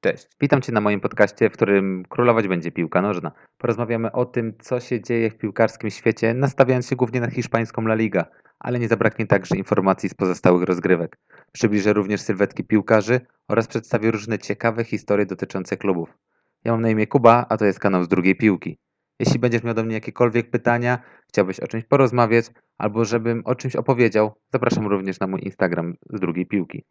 Cześć, witam Cię na moim podcaście, w którym królować będzie piłka nożna. Porozmawiamy o tym, co się dzieje w piłkarskim świecie, nastawiając się głównie na hiszpańską La Liga, ale nie zabraknie także informacji z pozostałych rozgrywek. Przybliżę również sylwetki piłkarzy oraz przedstawię różne ciekawe historie dotyczące klubów. Ja mam na imię Kuba, a to jest kanał z drugiej piłki. Jeśli będziesz miał do mnie jakiekolwiek pytania, chciałbyś o czymś porozmawiać, albo żebym o czymś opowiedział, zapraszam również na mój Instagram z drugiej piłki.